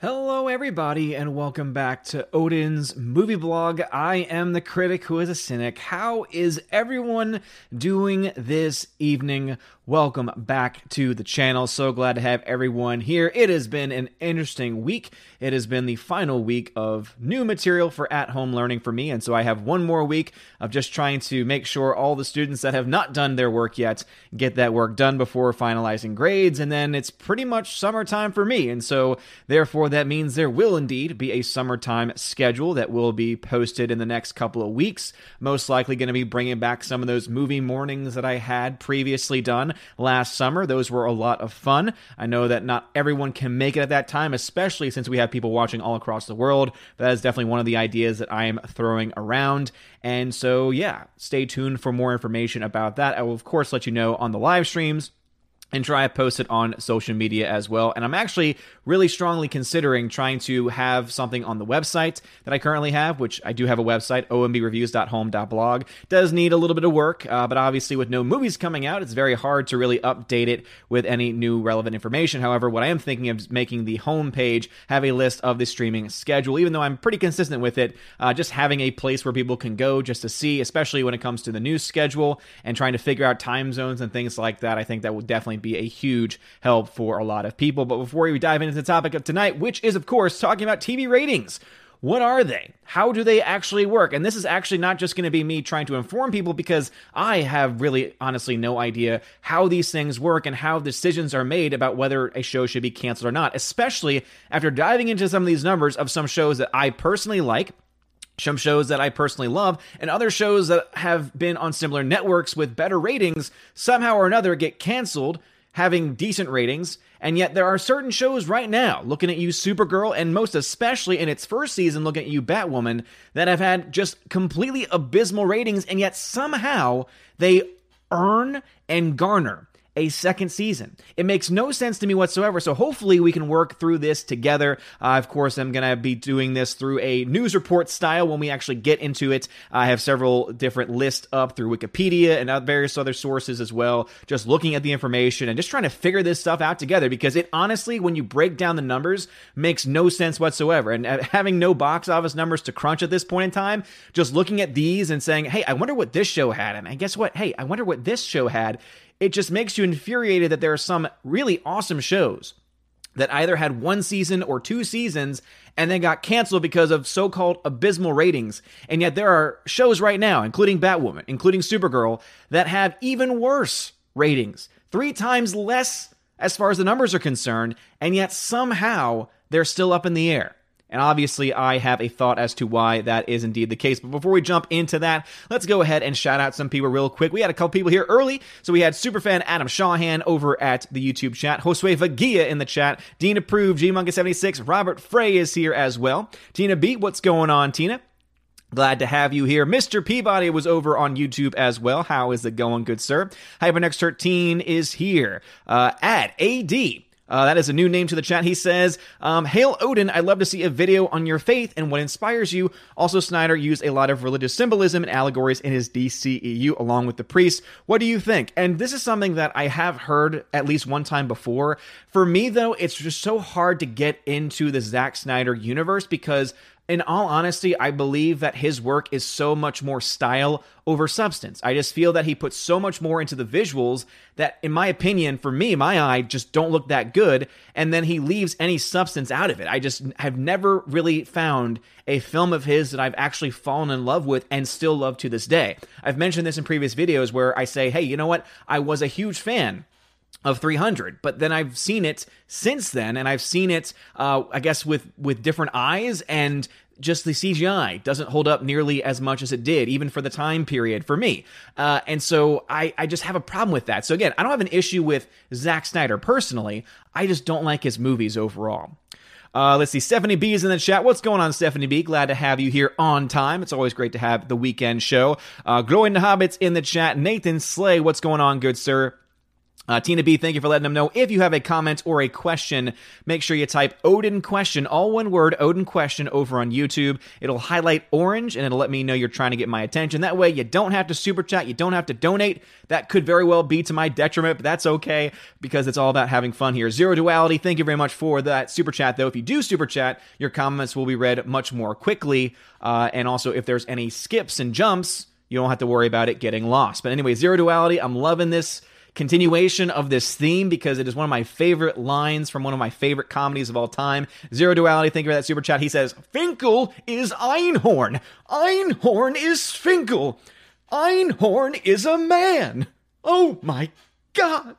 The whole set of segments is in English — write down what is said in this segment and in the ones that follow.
Hello, everybody, and welcome back to Odin's movie blog. I am the critic who is a cynic. How is everyone doing this evening? Welcome back to the channel. So glad to have everyone here. It has been an interesting week. It has been the final week of new material for at home learning for me. And so I have one more week of just trying to make sure all the students that have not done their work yet get that work done before finalizing grades. And then it's pretty much summertime for me. And so, therefore, that means there will indeed be a summertime schedule that will be posted in the next couple of weeks. Most likely going to be bringing back some of those movie mornings that I had previously done last summer. Those were a lot of fun. I know that not everyone can make it at that time, especially since we have people watching all across the world. But that is definitely one of the ideas that I am throwing around. And so, yeah, stay tuned for more information about that. I will, of course, let you know on the live streams and try to post it on social media as well. And I'm actually really strongly considering trying to have something on the website that I currently have, which I do have a website, ombreviews.home.blog. Does need a little bit of work, uh, but obviously with no movies coming out, it's very hard to really update it with any new relevant information. However, what I am thinking of is making the homepage have a list of the streaming schedule, even though I'm pretty consistent with it, uh, just having a place where people can go just to see, especially when it comes to the news schedule and trying to figure out time zones and things like that. I think that would definitely be a huge help for a lot of people. But before we dive into the topic of tonight, which is, of course, talking about TV ratings. What are they? How do they actually work? And this is actually not just going to be me trying to inform people because I have really honestly no idea how these things work and how decisions are made about whether a show should be canceled or not, especially after diving into some of these numbers of some shows that I personally like some shows that I personally love, and other shows that have been on similar networks with better ratings somehow or another get canceled having decent ratings, and yet there are certain shows right now, looking at you Supergirl, and most especially in its first season, looking at you Batwoman, that have had just completely abysmal ratings, and yet somehow they earn and garner a second season. It makes no sense to me whatsoever. So hopefully we can work through this together. Uh, of course, I'm going to be doing this through a news report style when we actually get into it. I have several different lists up through Wikipedia and various other sources as well, just looking at the information and just trying to figure this stuff out together because it honestly, when you break down the numbers, makes no sense whatsoever. And uh, having no box office numbers to crunch at this point in time, just looking at these and saying, hey, I wonder what this show had. And I guess what? Hey, I wonder what this show had it just makes you infuriated that there are some really awesome shows that either had one season or two seasons and then got canceled because of so called abysmal ratings. And yet there are shows right now, including Batwoman, including Supergirl, that have even worse ratings, three times less as far as the numbers are concerned, and yet somehow they're still up in the air. And obviously, I have a thought as to why that is indeed the case. But before we jump into that, let's go ahead and shout out some people real quick. We had a couple people here early. So we had superfan Adam Shawhan over at the YouTube chat, Josue Vagia in the chat, Dean Approved, Gmonka76, Robert Frey is here as well. Tina B, what's going on, Tina? Glad to have you here. Mr. Peabody was over on YouTube as well. How is it going, good sir? HyperNext13 is here. Uh, at AD. Uh, that is a new name to the chat. He says, um, Hail Odin, I'd love to see a video on your faith and what inspires you. Also, Snyder used a lot of religious symbolism and allegories in his DCEU along with the priests. What do you think? And this is something that I have heard at least one time before. For me, though, it's just so hard to get into the Zack Snyder universe because in all honesty, I believe that his work is so much more style over substance. I just feel that he puts so much more into the visuals that, in my opinion, for me, my eye just don't look that good. And then he leaves any substance out of it. I just have never really found a film of his that I've actually fallen in love with and still love to this day. I've mentioned this in previous videos where I say, hey, you know what? I was a huge fan of 300 but then i've seen it since then and i've seen it uh, i guess with with different eyes and just the CGI doesn't hold up nearly as much as it did, even for the time period for me. Uh, and so I, I just have a problem with that. So again, I don't have an issue with Zack Snyder personally. I just don't like his movies overall. Uh, let's see. Stephanie B is in the chat. What's going on, Stephanie B? Glad to have you here on time. It's always great to have the weekend show. Uh, Growing the Hobbits in the chat. Nathan Slay, what's going on, good sir? Uh, Tina B, thank you for letting them know. If you have a comment or a question, make sure you type Odin question, all one word, Odin question, over on YouTube. It'll highlight orange and it'll let me know you're trying to get my attention. That way, you don't have to super chat, you don't have to donate. That could very well be to my detriment, but that's okay because it's all about having fun here. Zero Duality, thank you very much for that super chat, though. If you do super chat, your comments will be read much more quickly. Uh, and also, if there's any skips and jumps, you don't have to worry about it getting lost. But anyway, Zero Duality, I'm loving this continuation of this theme because it is one of my favorite lines from one of my favorite comedies of all time. Zero Duality, thank you for that super chat. He says, Finkel is Einhorn. Einhorn is Finkel. Einhorn is a man. Oh my god.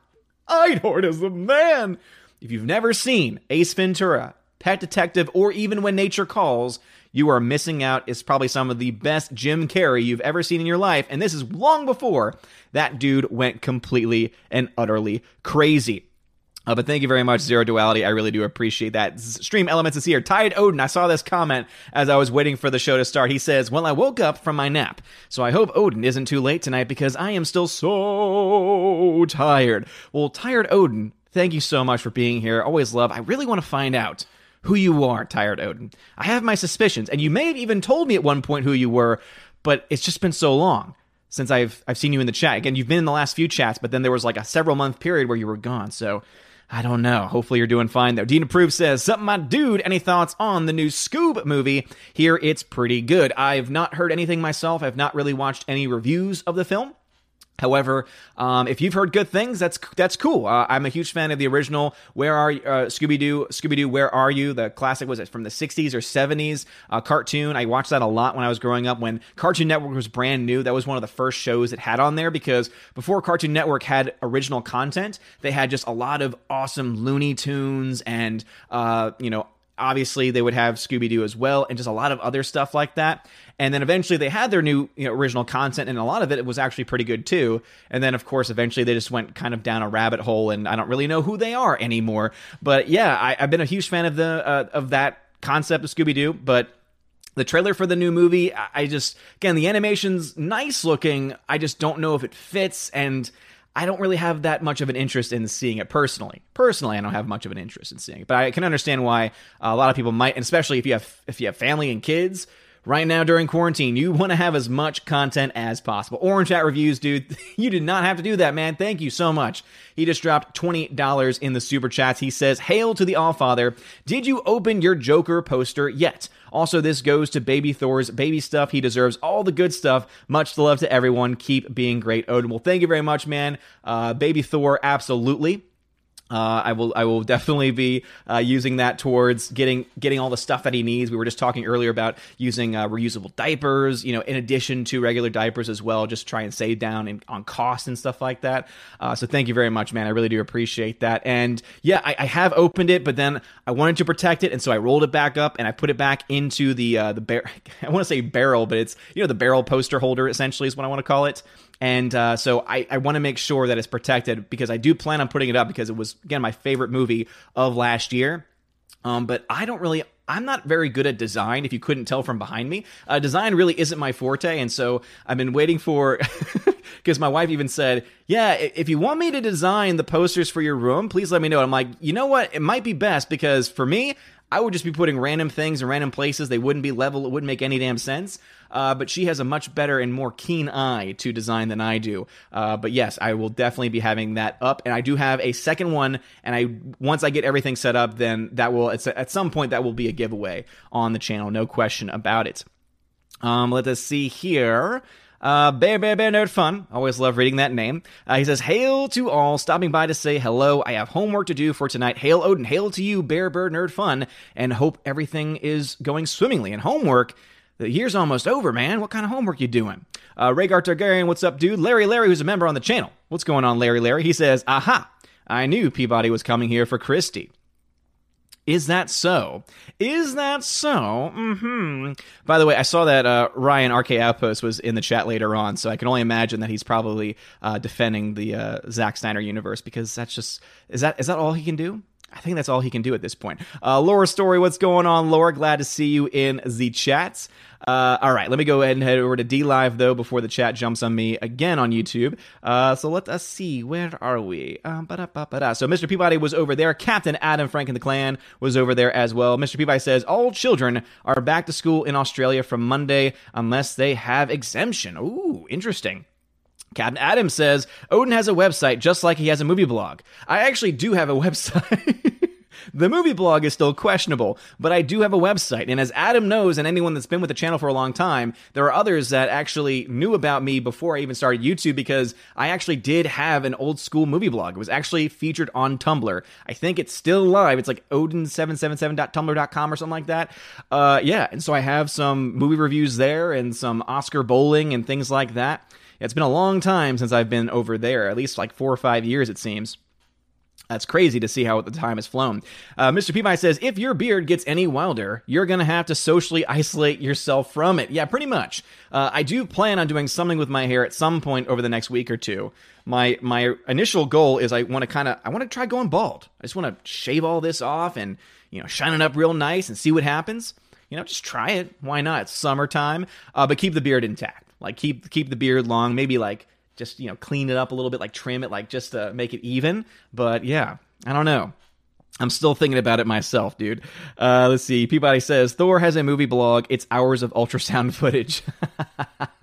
Einhorn is a man. If you've never seen Ace Ventura, Pet Detective, or even When Nature Calls, you are missing out. It's probably some of the best Jim Carrey you've ever seen in your life. And this is long before that dude went completely and utterly crazy. Uh, but thank you very much, Zero Duality. I really do appreciate that. Stream Elements is here. Tired Odin, I saw this comment as I was waiting for the show to start. He says, Well, I woke up from my nap, so I hope Odin isn't too late tonight because I am still so tired. Well, Tired Odin, thank you so much for being here. Always love. I really want to find out who you are, Tired Odin. I have my suspicions, and you may have even told me at one point who you were, but it's just been so long since I've I've seen you in the chat. Again, you've been in the last few chats, but then there was like a several month period where you were gone. So I don't know. Hopefully you're doing fine though. Dean Approved says, Something my dude. Any thoughts on the new Scoob movie? Here it's pretty good. I've not heard anything myself. I've not really watched any reviews of the film. However, um, if you've heard good things, that's that's cool. Uh, I'm a huge fan of the original. Where are uh, Scooby Doo? Scooby Doo, where are you? The classic was it from the 60s or 70s uh, cartoon? I watched that a lot when I was growing up. When Cartoon Network was brand new, that was one of the first shows it had on there because before Cartoon Network had original content, they had just a lot of awesome Looney Tunes and uh, you know obviously they would have Scooby Doo as well, and just a lot of other stuff like that. And then eventually they had their new you know, original content, and a lot of it was actually pretty good too. And then of course eventually they just went kind of down a rabbit hole, and I don't really know who they are anymore. But yeah, I, have been a huge fan of the uh, of that concept of Scooby Doo, but the trailer for the new movie, I just again the animation's nice looking. I just don't know if it fits and I don't really have that much of an interest in seeing it personally. Personally, I don't have much of an interest in seeing it, but I can understand why a lot of people might, and especially if you have if you have family and kids. Right now during quarantine, you want to have as much content as possible. Orange Chat reviews, dude, you did not have to do that, man. Thank you so much. He just dropped $20 in the super chats. He says, Hail to the All Father. Did you open your Joker poster yet? Also, this goes to Baby Thor's baby stuff. He deserves all the good stuff. Much love to everyone. Keep being great, Odin. Well, thank you very much, man. Uh, Baby Thor, absolutely. Uh, I will I will definitely be uh, using that towards getting getting all the stuff that he needs. We were just talking earlier about using uh, reusable diapers, you know, in addition to regular diapers as well, just try and save down in, on cost and stuff like that. Uh, so thank you very much, man. I really do appreciate that. And yeah, I, I, have opened it, but then I wanted to protect it, and so I rolled it back up and I put it back into the uh, the bar- I want to say barrel, but it's you know the barrel poster holder essentially is what I want to call it. And uh, so I, I want to make sure that it's protected because I do plan on putting it up because it was, again, my favorite movie of last year. Um, but I don't really I'm not very good at design, if you couldn't tell from behind me. Uh, design really isn't my forte, and so I've been waiting for. Because my wife even said, Yeah, if you want me to design the posters for your room, please let me know. I'm like, You know what? It might be best because for me, I would just be putting random things in random places. They wouldn't be level. It wouldn't make any damn sense. Uh, but she has a much better and more keen eye to design than I do. Uh, but yes, I will definitely be having that up, and I do have a second one. And I once I get everything set up, then that will at some point that will be a giveaway on the channel, no question about it. Um, let us see here. Uh, Bear Bear Bear Nerd Fun. Always love reading that name. Uh, he says, Hail to all, stopping by to say hello. I have homework to do for tonight. Hail Odin, hail to you, Bear Bear Nerd Fun, and hope everything is going swimmingly. And homework, the year's almost over, man. What kind of homework you doing? Uh, Rhaegar Targaryen, what's up, dude? Larry Larry, who's a member on the channel. What's going on, Larry Larry? He says, Aha, I knew Peabody was coming here for Christie. Is that so? Is that so? Hmm. By the way, I saw that uh, Ryan RK Outpost was in the chat later on, so I can only imagine that he's probably uh, defending the uh, Zack Snyder universe because that's just is that is that all he can do? I think that's all he can do at this point. Uh, Laura Story, what's going on, Laura? Glad to see you in the chats. Uh, all right, let me go ahead and head over to D Live though before the chat jumps on me again on YouTube. Uh, so let us see, where are we? Um, so Mr. Peabody was over there. Captain Adam Frank and the Clan was over there as well. Mr. Peabody says all children are back to school in Australia from Monday unless they have exemption. Ooh, interesting. Captain Adam says Odin has a website just like he has a movie blog. I actually do have a website. the movie blog is still questionable, but I do have a website. And as Adam knows, and anyone that's been with the channel for a long time, there are others that actually knew about me before I even started YouTube because I actually did have an old school movie blog. It was actually featured on Tumblr. I think it's still live. It's like odin777.tumblr.com or something like that. Uh, yeah, and so I have some movie reviews there and some Oscar bowling and things like that. It's been a long time since I've been over there, at least like four or five years, it seems. That's crazy to see how the time has flown. Uh, Mr. Peabody says, if your beard gets any wilder, you're going to have to socially isolate yourself from it. Yeah, pretty much. Uh, I do plan on doing something with my hair at some point over the next week or two. My my initial goal is I want to kind of I want to try going bald. I just want to shave all this off and you know shine it up real nice and see what happens. You know, just try it. Why not? It's summertime, uh, but keep the beard intact. Like keep keep the beard long. Maybe like just you know clean it up a little bit, like trim it, like just to make it even. But yeah, I don't know. I'm still thinking about it myself, dude. Uh, let's see. Peabody says Thor has a movie blog. It's hours of ultrasound footage.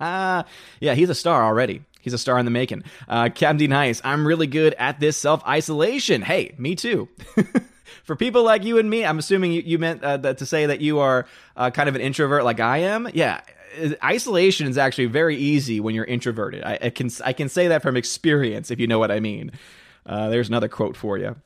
yeah, he's a star already. He's a star in the making. Uh, Captain Nice, I'm really good at this self isolation. Hey, me too. For people like you and me, I'm assuming you, you meant uh, to say that you are uh, kind of an introvert like I am. Yeah, isolation is actually very easy when you're introverted. I, I, can I can say that from experience, if you know what I mean. Uh, there's another quote for you.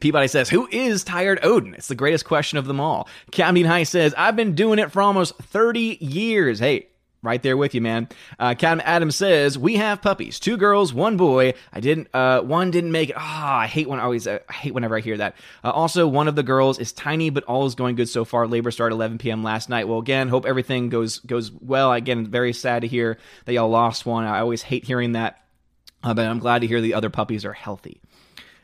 Peabody says, Who is Tired Odin? It's the greatest question of them all. Camden High says, I've been doing it for almost 30 years. Hey, Right there with you, man. Uh, Captain Adams says we have puppies, two girls, one boy. I didn't. Uh, one didn't make it. Ah, oh, I hate when I always. Uh, I hate whenever I hear that. Uh, also, one of the girls is tiny, but all is going good so far. Labor started 11 p.m. last night. Well, again, hope everything goes goes well. Again, very sad to hear that y'all lost one. I always hate hearing that, uh, but I'm glad to hear the other puppies are healthy.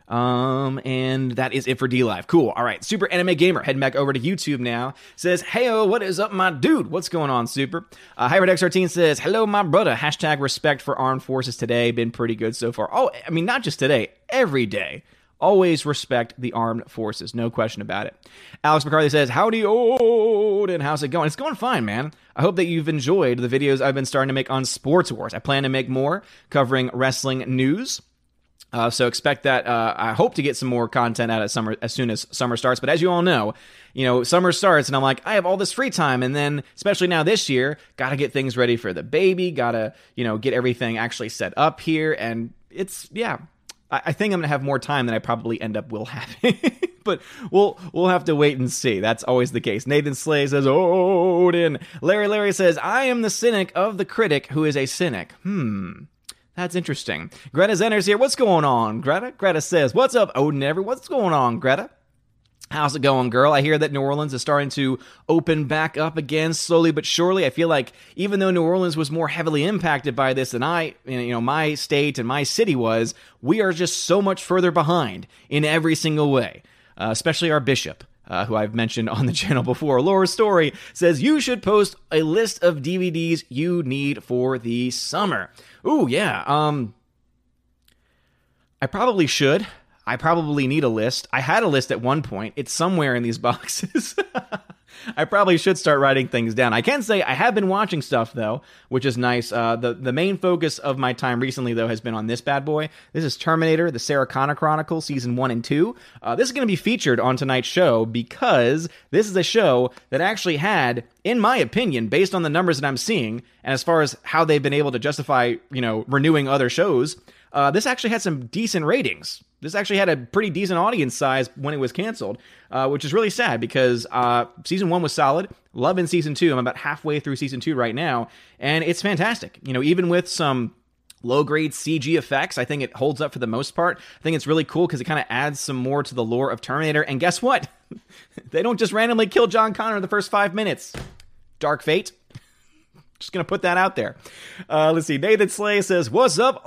Um, and that is it for D Live. Cool. All right. Super Anime Gamer heading back over to YouTube now says, Heyo, what is up, my dude? What's going on, Super? Uh, Hybrid X13 says, Hello, my brother. Hashtag respect for armed forces today. Been pretty good so far. Oh, I mean, not just today, every day. Always respect the armed forces, no question about it. Alex McCarthy says, Howdy, old, and How's it going? It's going fine, man. I hope that you've enjoyed the videos I've been starting to make on Sports Wars. I plan to make more covering wrestling news uh, so expect that. Uh, I hope to get some more content out of summer as soon as summer starts. But as you all know, you know summer starts, and I'm like, I have all this free time, and then especially now this year, got to get things ready for the baby. Got to you know get everything actually set up here, and it's yeah. I, I think I'm gonna have more time than I probably end up will having. but we'll we'll have to wait and see. That's always the case. Nathan Slay says, Odin. Larry Larry says, I am the cynic of the critic who is a cynic. Hmm. That's interesting. Greta Zenner's here. What's going on, Greta? Greta says, What's up, Odin Ever? What's going on, Greta? How's it going, girl? I hear that New Orleans is starting to open back up again slowly but surely. I feel like even though New Orleans was more heavily impacted by this than I, you know, my state and my city was, we are just so much further behind in every single way, uh, especially our bishop. Uh, who I've mentioned on the channel before. Laura Story says you should post a list of DVDs you need for the summer. Ooh, yeah. Um, I probably should. I probably need a list. I had a list at one point. It's somewhere in these boxes. I probably should start writing things down. I can say I have been watching stuff though, which is nice. Uh, the the main focus of my time recently though has been on this bad boy. This is Terminator: The Sarah Connor Chronicle, season one and two. Uh, this is going to be featured on tonight's show because this is a show that actually had, in my opinion, based on the numbers that I'm seeing, and as far as how they've been able to justify, you know, renewing other shows, uh, this actually had some decent ratings. This actually had a pretty decent audience size when it was canceled, uh, which is really sad because uh, season one was solid. Love in season two. I'm about halfway through season two right now, and it's fantastic. You know, even with some low grade CG effects. I think it holds up for the most part. I think it's really cool because it kind of adds some more to the lore of Terminator. And guess what? they don't just randomly kill John Connor in the first five minutes. Dark Fate. Just gonna put that out there. Uh, let's see. Nathan Slay says, "What's up,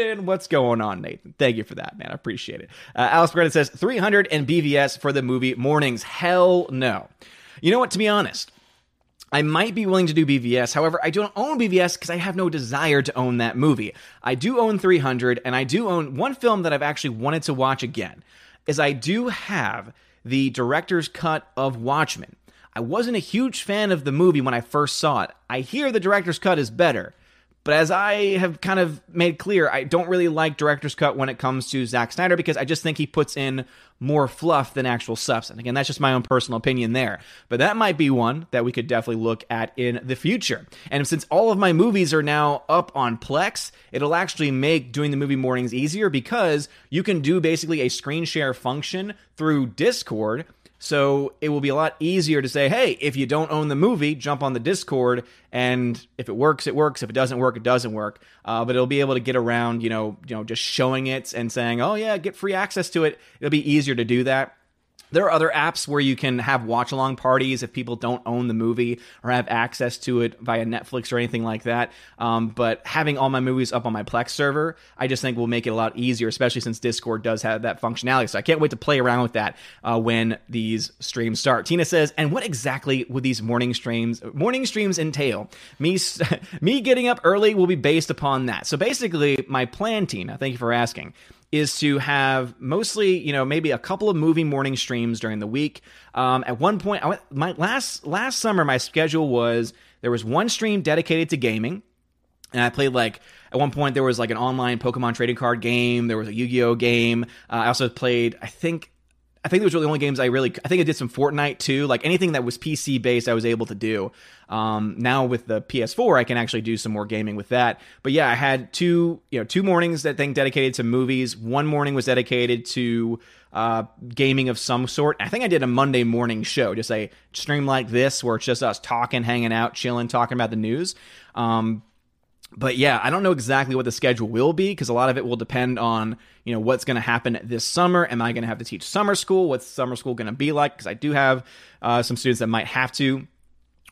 Odin, what's going on, Nathan? Thank you for that, man. I appreciate it. Uh, Alice Brennan says 300 and BVS for the movie Mornings. Hell no. You know what? To be honest, I might be willing to do BVS. However, I don't own BVS because I have no desire to own that movie. I do own 300, and I do own one film that I've actually wanted to watch again. Is I do have the director's cut of Watchmen. I wasn't a huge fan of the movie when I first saw it. I hear the director's cut is better. But as I have kind of made clear, I don't really like director's cut when it comes to Zack Snyder because I just think he puts in more fluff than actual substance. Again, that's just my own personal opinion there. But that might be one that we could definitely look at in the future. And since all of my movies are now up on Plex, it'll actually make doing the movie mornings easier because you can do basically a screen share function through Discord so it will be a lot easier to say, hey, if you don't own the movie, jump on the Discord, and if it works, it works. If it doesn't work, it doesn't work. Uh, but it'll be able to get around, you know, you know, just showing it and saying, oh yeah, get free access to it. It'll be easier to do that. There are other apps where you can have watch along parties if people don't own the movie or have access to it via Netflix or anything like that. Um, but having all my movies up on my Plex server, I just think will make it a lot easier, especially since Discord does have that functionality. So I can't wait to play around with that uh, when these streams start. Tina says, "And what exactly would these morning streams morning streams entail? Me me getting up early will be based upon that. So basically, my plan, Tina. Thank you for asking." Is to have mostly, you know, maybe a couple of movie morning streams during the week. Um, at one point, I went, my last last summer, my schedule was there was one stream dedicated to gaming, and I played like at one point there was like an online Pokemon trading card game. There was a Yu-Gi-Oh game. Uh, I also played, I think I think those were the only games I really. I think I did some Fortnite too. Like anything that was PC based, I was able to do. Um, now with the PS4, I can actually do some more gaming with that. But yeah, I had two, you know, two mornings that thing dedicated to movies. One morning was dedicated to uh, gaming of some sort. I think I did a Monday morning show, just a stream like this where it's just us talking, hanging out, chilling, talking about the news. Um, but yeah, I don't know exactly what the schedule will be because a lot of it will depend on you know what's going to happen this summer. Am I going to have to teach summer school? What's summer school going to be like? Because I do have uh, some students that might have to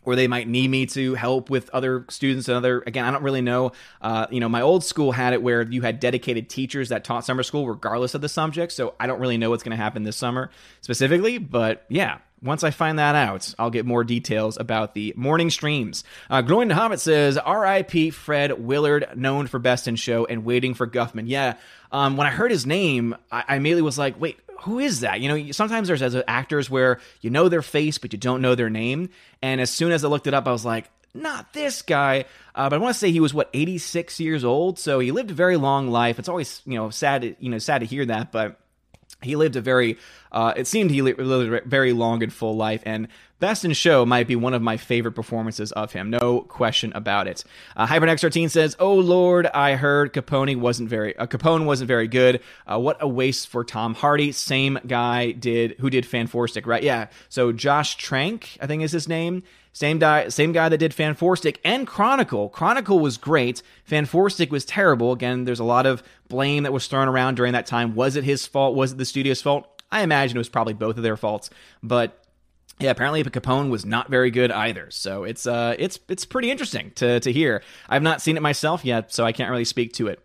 or they might need me to help with other students and other again i don't really know uh, you know my old school had it where you had dedicated teachers that taught summer school regardless of the subject so i don't really know what's going to happen this summer specifically but yeah once I find that out, I'll get more details about the morning streams. Uh, Glowing Hobbit says, R.I.P. Fred Willard, known for Best in Show and Waiting for Guffman. Yeah, um, when I heard his name, I, I immediately was like, wait, who is that? You know, sometimes there's as actors where you know their face, but you don't know their name. And as soon as I looked it up, I was like, not this guy. Uh, but I want to say he was what 86 years old, so he lived a very long life. It's always you know sad, you know, sad to hear that, but he lived a very uh, it seemed he lived a very long and full life and best in show might be one of my favorite performances of him no question about it. Uh, hypernex13 says oh lord i heard capone wasn't very uh, capone wasn't very good. Uh, what a waste for tom hardy. Same guy did who did Fant4stic right? Yeah so josh trank i think is his name same guy, same guy that did Fant4stic and Chronicle. Chronicle was great. Fant4stic was terrible. Again, there's a lot of blame that was thrown around during that time. Was it his fault? Was it the studio's fault? I imagine it was probably both of their faults. But yeah, apparently Capone was not very good either. So it's uh it's it's pretty interesting to to hear. I've not seen it myself yet, so I can't really speak to it.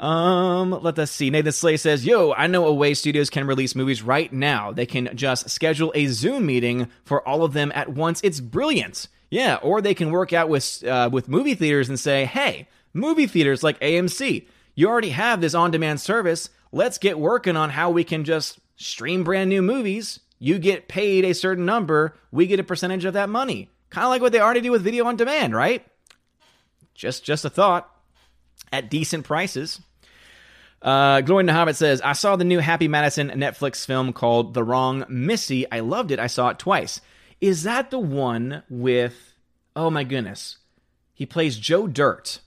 Um, let us see. Nathan Slay says, Yo, I know a way studios can release movies right now. They can just schedule a Zoom meeting for all of them at once. It's brilliant. Yeah, or they can work out with uh, with movie theaters and say, "Hey, movie theaters like AMC, you already have this on-demand service. Let's get working on how we can just stream brand new movies. You get paid a certain number, we get a percentage of that money. Kind of like what they already do with video on demand, right? Just just a thought. At decent prices. Uh, Glowing Hobbit says, I saw the new Happy Madison Netflix film called The Wrong Missy. I loved it. I saw it twice. Is that the one with, oh my goodness, he plays Joe Dirt.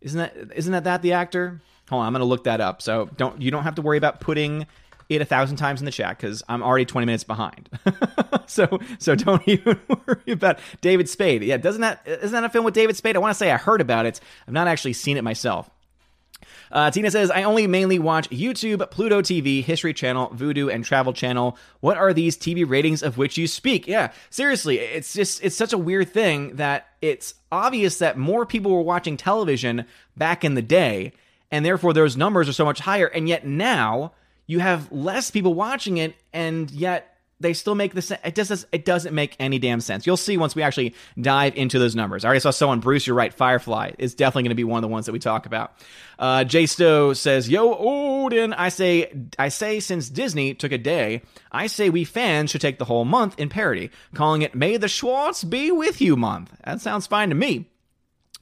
Isn't that, isn't that, that the actor? Hold on, I'm going to look that up. So don't, you don't have to worry about putting it a thousand times in the chat because I'm already 20 minutes behind. so, so don't even worry about David Spade. Yeah. Doesn't that, isn't that a film with David Spade? I want to say I heard about it. I've not actually seen it myself. Uh, Tina says, I only mainly watch YouTube, Pluto TV, History Channel, Vudu, and Travel Channel. What are these TV ratings of which you speak? Yeah, seriously, it's just, it's such a weird thing that it's obvious that more people were watching television back in the day. and therefore those numbers are so much higher. And yet now you have less people watching it, and yet they still make the same. It does it doesn't make any damn sense. You'll see once we actually dive into those numbers. I already saw someone, Bruce. You're right. Firefly is definitely going to be one of the ones that we talk about. Uh, Jay Stowe says, "Yo, Odin, I say, I say, since Disney took a day, I say we fans should take the whole month in parody, calling it May the Schwartz be with you month. That sounds fine to me."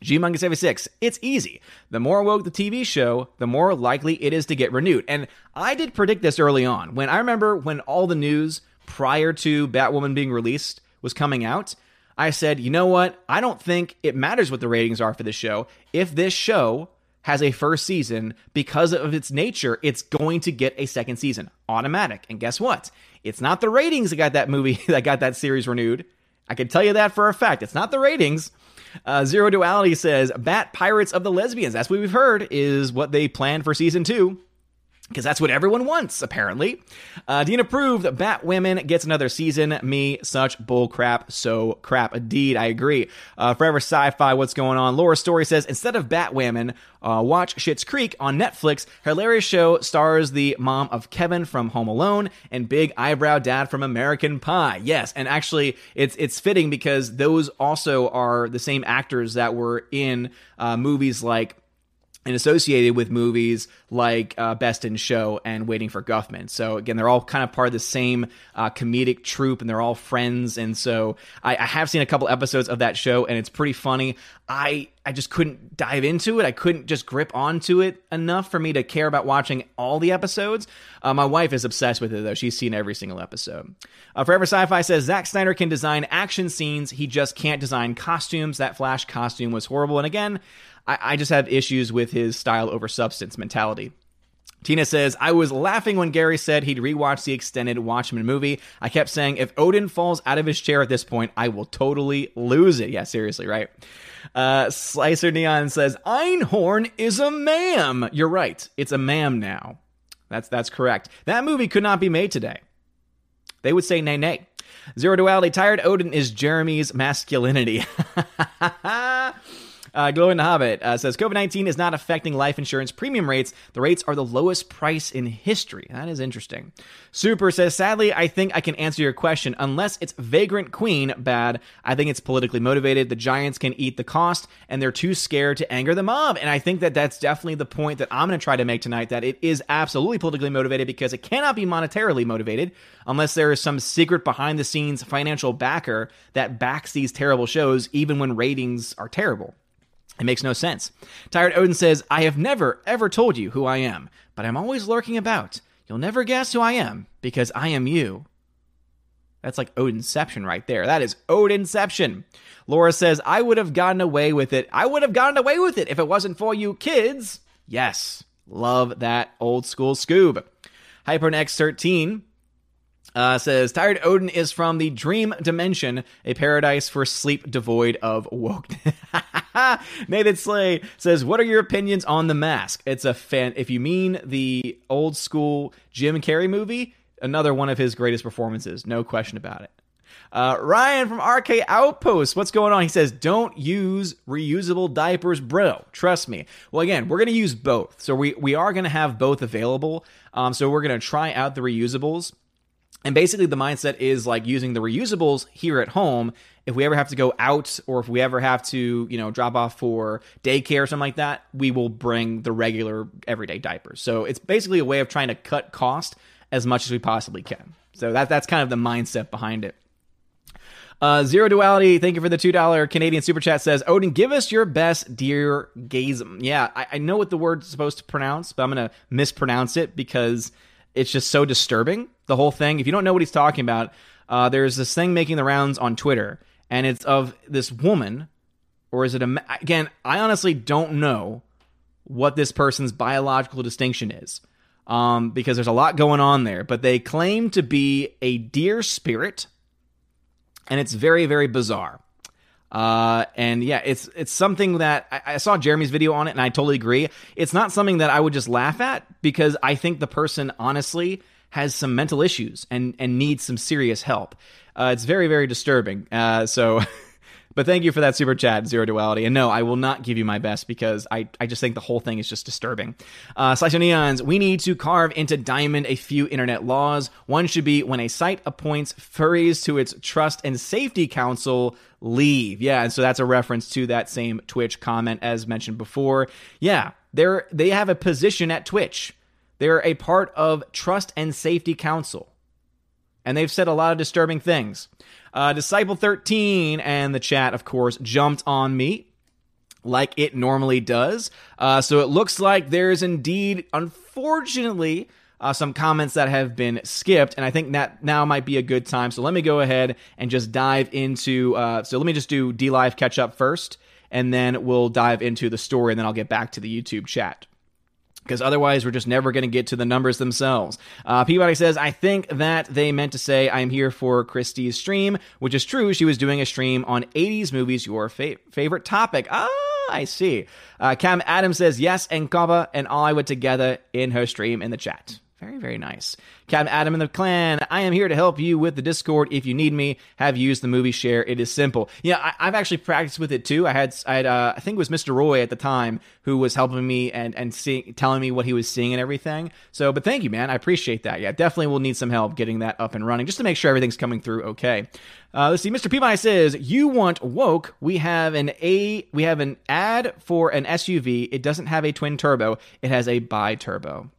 Gmungus76, it's easy. The more woke the TV show, the more likely it is to get renewed. And I did predict this early on. When I remember when all the news prior to Batwoman being released was coming out, I said, you know what? I don't think it matters what the ratings are for this show. If this show has a first season, because of its nature, it's going to get a second season. Automatic. And guess what? It's not the ratings that got that movie, that got that series renewed. I can tell you that for a fact. It's not the ratings. Uh, Zero Duality says Bat Pirates of the Lesbians. That's what we've heard is what they planned for season two because that's what everyone wants, apparently. Uh, Dean approved. Batwoman gets another season. Me, such bull crap. So crap. Indeed, I agree. Uh, Forever Sci-Fi, what's going on? Laura Story says instead of Batwoman, uh, watch Schitt's Creek on Netflix. Hilarious show stars the mom of Kevin from Home Alone and big eyebrow dad from American Pie. Yes, and actually, it's it's fitting because those also are the same actors that were in uh, movies like and associated with movies like uh, Best in Show and Waiting for Guffman. So again, they're all kind of part of the same uh, comedic troupe, and they're all friends. And so I, I, have seen a couple episodes of that show, and it's pretty funny. I I just couldn't dive into it. I couldn't just grip onto it enough for me to care about watching all the episodes. Uh, my wife is obsessed with it though; she's seen every single episode. Uh, Forever Sci-Fi says Zack Snyder can design action scenes. He just can't design costumes. That Flash costume was horrible. And again. I, I just have issues with his style over substance mentality. Tina says, I was laughing when Gary said he'd rewatch the extended Watchmen movie. I kept saying, if Odin falls out of his chair at this point, I will totally lose it. Yeah, seriously, right? Uh, Slicer Neon says, Einhorn is a ma'am. You're right. It's a ma'am now. That's, that's correct. That movie could not be made today. They would say nay, nay. Zero Duality, Tired Odin is Jeremy's masculinity. Uh, Glowing Hobbit uh, says COVID 19 is not affecting life insurance premium rates. The rates are the lowest price in history. That is interesting. Super says, sadly, I think I can answer your question. Unless it's Vagrant Queen bad, I think it's politically motivated. The Giants can eat the cost, and they're too scared to anger the mob. And I think that that's definitely the point that I'm going to try to make tonight that it is absolutely politically motivated because it cannot be monetarily motivated unless there is some secret behind the scenes financial backer that backs these terrible shows, even when ratings are terrible. It makes no sense. Tired Odin says, I have never, ever told you who I am, but I'm always lurking about. You'll never guess who I am, because I am you. That's like Odinception right there. That is Odinception. Laura says, I would have gotten away with it. I would have gotten away with it if it wasn't for you kids. Yes, love that old school Scoob. HyperNX13 uh, says Tired Odin is from the Dream Dimension, a paradise for sleep devoid of woke. Nathan Slay says, "What are your opinions on The Mask?" It's a fan. If you mean the old school Jim Carrey movie, another one of his greatest performances, no question about it. Uh, Ryan from RK Outpost, what's going on? He says, don't use reusable diapers, bro. Trust me. Well, again, we're going to use both. So we, we are going to have both available. Um, so we're going to try out the reusables. And basically, the mindset is like using the reusables here at home. If we ever have to go out or if we ever have to, you know, drop off for daycare or something like that, we will bring the regular everyday diapers. So it's basically a way of trying to cut cost as much as we possibly can. So that, that's kind of the mindset behind it. Uh, Zero Duality, thank you for the $2 Canadian Super Chat says, Odin, give us your best dear gasm. Yeah, I, I know what the word's supposed to pronounce, but I'm going to mispronounce it because it's just so disturbing. The whole thing. If you don't know what he's talking about, uh, there's this thing making the rounds on Twitter, and it's of this woman, or is it a again? I honestly don't know what this person's biological distinction is, um, because there's a lot going on there. But they claim to be a deer spirit, and it's very very bizarre. Uh, and yeah, it's it's something that I, I, saw Jeremy's video on it, and I totally agree. It's not something that I would just laugh at because I think the person honestly has some mental issues and and needs some serious help. Uh, it's very very disturbing. Uh, so But thank you for that super chat, Zero Duality. And no, I will not give you my best because I, I just think the whole thing is just disturbing. Uh, of Neons, we need to carve into Diamond a few internet laws. One should be when a site appoints furries to its Trust and Safety Council, leave. Yeah, and so that's a reference to that same Twitch comment as mentioned before. Yeah, they're they have a position at Twitch. They're a part of Trust and Safety Council. And they've said a lot of disturbing things. Uh, Disciple 13 and the chat, of course, jumped on me like it normally does. Uh, so it looks like there's indeed, unfortunately, uh, some comments that have been skipped, and I think that now might be a good time. So let me go ahead and just dive into. Uh, so let me just do DLive catch up first, and then we'll dive into the story, and then I'll get back to the YouTube chat because otherwise we're just never going to get to the numbers themselves. Uh, Peabody says, I think that they meant to say I'm here for Christie's stream, which is true. She was doing a stream on 80s movies, your fa- favorite topic. Ah, I see. Uh, Cam Adams says, yes, and Kaba and I were together in her stream in the chat. Very, very nice. Captain Adam in the clan, I am here to help you with the Discord if you need me. Have used the movie share. It is simple. Yeah, I, have actually practiced with it too. I had, I had, uh, I think it was Mr. Roy at the time who was helping me and and see, telling me what he was seeing and everything. So, but thank you, man. I appreciate that. Yeah, definitely will need some help getting that up and running just to make sure everything's coming through okay. Uh, let's see. Mr. Peabody says you want woke. We have an a we have an ad for an SUV. It doesn't have a twin turbo. It has a bi turbo.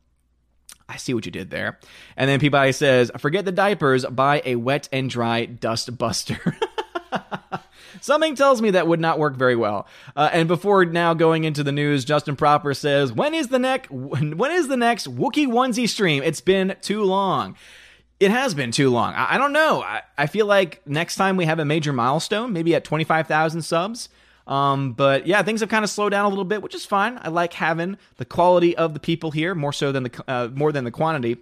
I see what you did there. And then Peabody says, forget the diapers, buy a wet and dry dust buster. Something tells me that would not work very well. Uh, and before now going into the news, Justin Proper says, "When is the next when is the next Wookie onesie stream? It's been too long." It has been too long. I, I don't know. I, I, feel like next time we have a major milestone, maybe at twenty five thousand subs, um, but yeah, things have kind of slowed down a little bit, which is fine. I like having the quality of the people here more so than the uh, more than the quantity.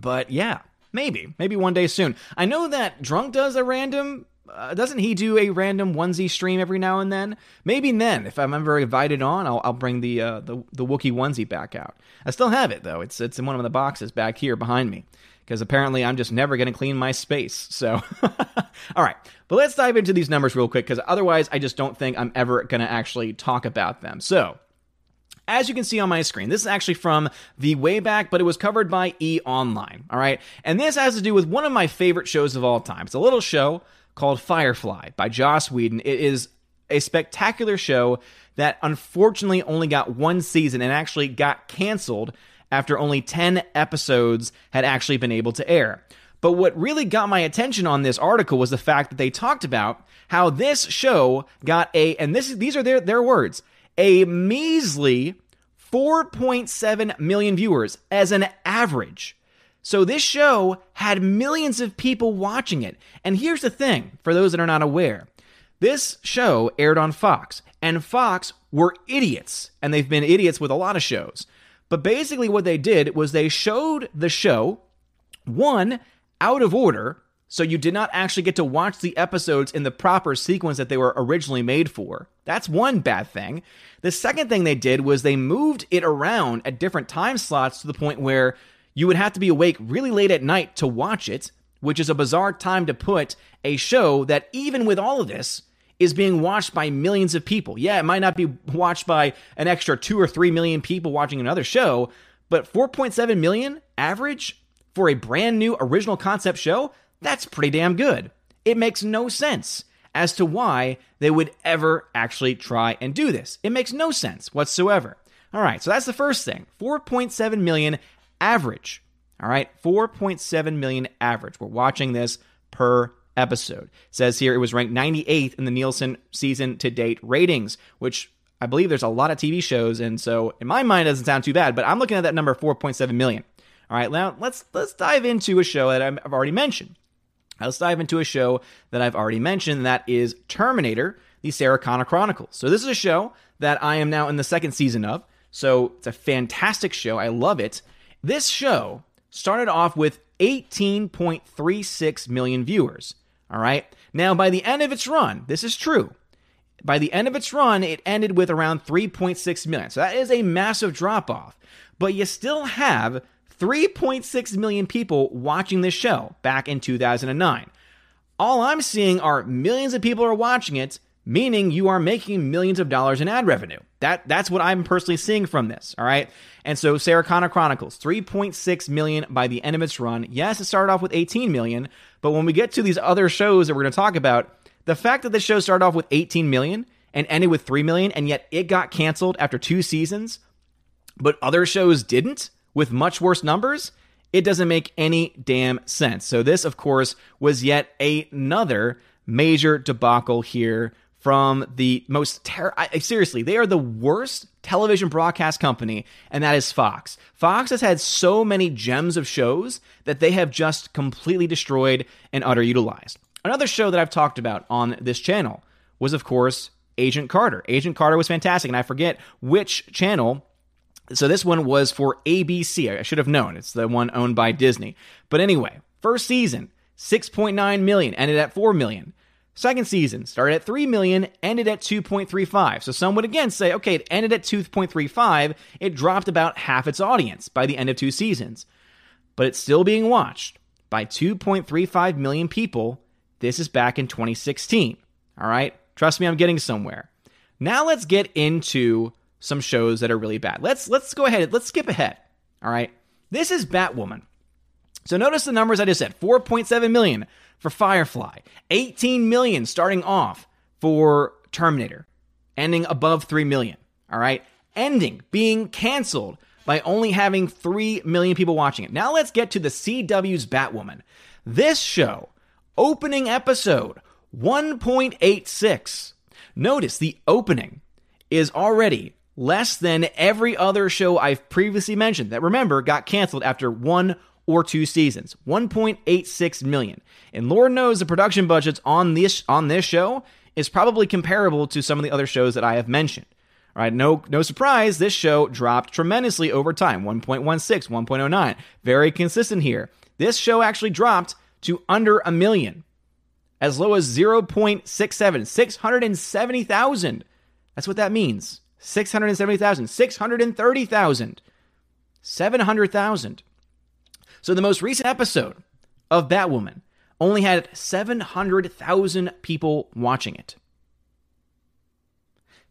But yeah, maybe maybe one day soon. I know that Drunk does a random. Uh, doesn't he do a random onesie stream every now and then? Maybe then, if I'm ever invited on, I'll, I'll bring the uh, the the Wookie onesie back out. I still have it though. It's it's in one of the boxes back here behind me because apparently I'm just never going to clean my space. So, all right, but let's dive into these numbers real quick because otherwise I just don't think I'm ever going to actually talk about them. So, as you can see on my screen, this is actually from the way back, but it was covered by E Online. All right, and this has to do with one of my favorite shows of all time. It's a little show called Firefly by Joss Whedon. It is a spectacular show that unfortunately only got one season and actually got canceled after only 10 episodes had actually been able to air. But what really got my attention on this article was the fact that they talked about how this show got a, and this these are their, their words, a measly 4.7 million viewers as an average. So this show had millions of people watching it. And here's the thing for those that are not aware this show aired on Fox, and Fox were idiots, and they've been idiots with a lot of shows. But basically, what they did was they showed the show, one, out of order. So you did not actually get to watch the episodes in the proper sequence that they were originally made for. That's one bad thing. The second thing they did was they moved it around at different time slots to the point where you would have to be awake really late at night to watch it, which is a bizarre time to put a show that, even with all of this, is being watched by millions of people. Yeah, it might not be watched by an extra two or three million people watching another show, but 4.7 million average for a brand new original concept show, that's pretty damn good. It makes no sense as to why they would ever actually try and do this. It makes no sense whatsoever. All right, so that's the first thing 4.7 million average. All right, 4.7 million average. We're watching this per episode. It says here it was ranked 98th in the Nielsen season to date ratings, which I believe there's a lot of TV shows, and so in my mind doesn't sound too bad. But I'm looking at that number 4.7 million. All right, now let's let's dive into a show that I've already mentioned. Let's dive into a show that I've already mentioned, that is Terminator: The Sarah Connor Chronicles. So this is a show that I am now in the second season of. So it's a fantastic show. I love it. This show started off with 18.36 million viewers. All right. Now, by the end of its run, this is true. By the end of its run, it ended with around 3.6 million. So that is a massive drop off. But you still have 3.6 million people watching this show back in 2009. All I'm seeing are millions of people are watching it, meaning you are making millions of dollars in ad revenue. That that's what I'm personally seeing from this. All right. And so Sarah Connor Chronicles, 3.6 million by the end of its run. Yes, it started off with 18 million, but when we get to these other shows that we're going to talk about, the fact that the show started off with 18 million and ended with 3 million, and yet it got canceled after two seasons, but other shows didn't with much worse numbers, it doesn't make any damn sense. So, this, of course, was yet another major debacle here from the most ter- I, seriously they are the worst television broadcast company and that is fox. Fox has had so many gems of shows that they have just completely destroyed and underutilized. Another show that i've talked about on this channel was of course agent carter. Agent carter was fantastic and i forget which channel so this one was for abc i should have known it's the one owned by disney but anyway first season 6.9 million ended at 4 million Second season started at 3 million, ended at 2.35. So some would again say, okay, it ended at 2.35, it dropped about half its audience by the end of two seasons. But it's still being watched by 2.35 million people. This is back in 2016. All right? Trust me, I'm getting somewhere. Now let's get into some shows that are really bad. Let's let's go ahead. Let's skip ahead. All right? This is Batwoman. So notice the numbers I just said. 4.7 million for Firefly, 18 million starting off for Terminator, ending above 3 million. All right, ending being canceled by only having 3 million people watching it. Now let's get to the CW's Batwoman. This show, opening episode 1.86. Notice the opening is already less than every other show I've previously mentioned that remember got canceled after one or two seasons. 1.86 million. And Lord knows the production budgets on this on this show is probably comparable to some of the other shows that I have mentioned. All right, no no surprise, this show dropped tremendously over time. 1.16, 1.09. Very consistent here. This show actually dropped to under a million. As low as 0.67, 670,000. That's what that means. 670,000, 630,000, 700,000. So the most recent episode of Batwoman only had 700,000 people watching it.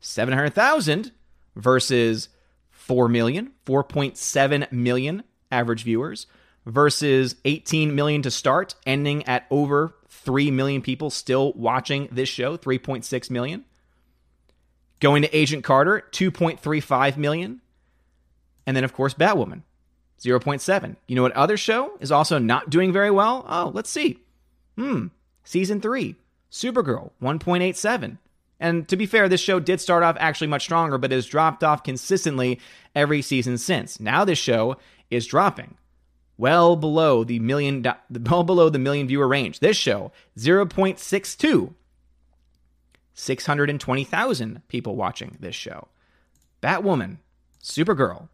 700,000 versus 4 million, 4.7 million average viewers versus 18 million to start, ending at over 3 million people still watching this show, 3.6 million. Going to Agent Carter, 2.35 million. And then, of course, Batwoman, 0.7. You know what other show is also not doing very well? Oh, let's see. Hmm. Season 3, Supergirl, 1.87. And to be fair, this show did start off actually much stronger, but has dropped off consistently every season since. Now this show is dropping well below the million well below the million viewer range. This show 0.62 620,000 people watching this show. Batwoman, Supergirl,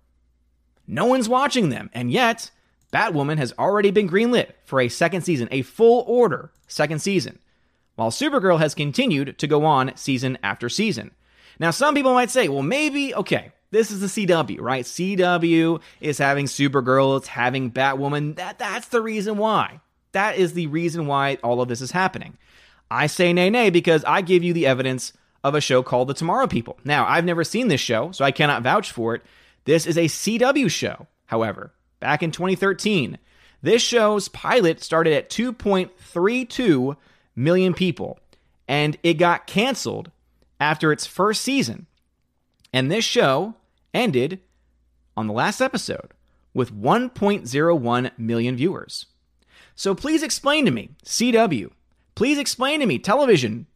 no one's watching them, and yet Batwoman has already been greenlit for a second season, a full order second season, while Supergirl has continued to go on season after season. Now, some people might say, well, maybe, okay, this is the CW, right? CW is having Supergirl, it's having Batwoman. That, that's the reason why. That is the reason why all of this is happening. I say nay, nay, because I give you the evidence of a show called The Tomorrow People. Now, I've never seen this show, so I cannot vouch for it, this is a CW show, however, back in 2013. This show's pilot started at 2.32 million people, and it got canceled after its first season. And this show ended on the last episode with 1.01 million viewers. So please explain to me, CW, please explain to me, television,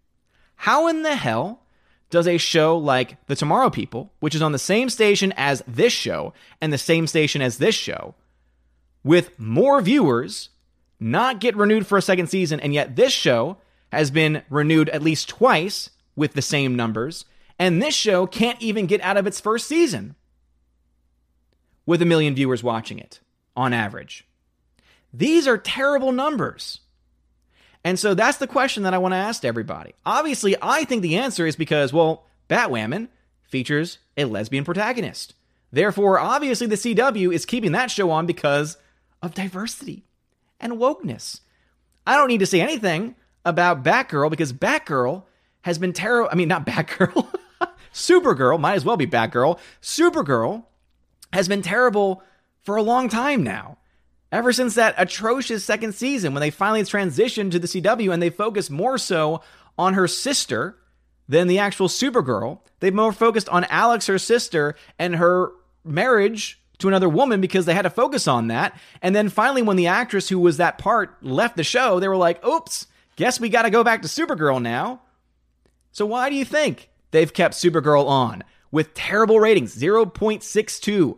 how in the hell does a show like The Tomorrow People, which is on the same station as this show and the same station as this show, with more viewers, not get renewed for a second season, and yet this show has been renewed at least twice with the same numbers, and this show can't even get out of its first season with a million viewers watching it on average. These are terrible numbers. And so that's the question that I want to ask everybody. Obviously, I think the answer is because, well, Batwoman features a lesbian protagonist. Therefore, obviously, the CW is keeping that show on because of diversity and wokeness. I don't need to say anything about Batgirl because Batgirl has been terrible. I mean, not Batgirl. Supergirl might as well be Batgirl. Supergirl has been terrible for a long time now. Ever since that atrocious second season when they finally transitioned to the CW and they focused more so on her sister than the actual Supergirl, they've more focused on Alex, her sister, and her marriage to another woman because they had to focus on that. And then finally, when the actress who was that part left the show, they were like, oops, guess we got to go back to Supergirl now. So why do you think they've kept Supergirl on with terrible ratings 0.62?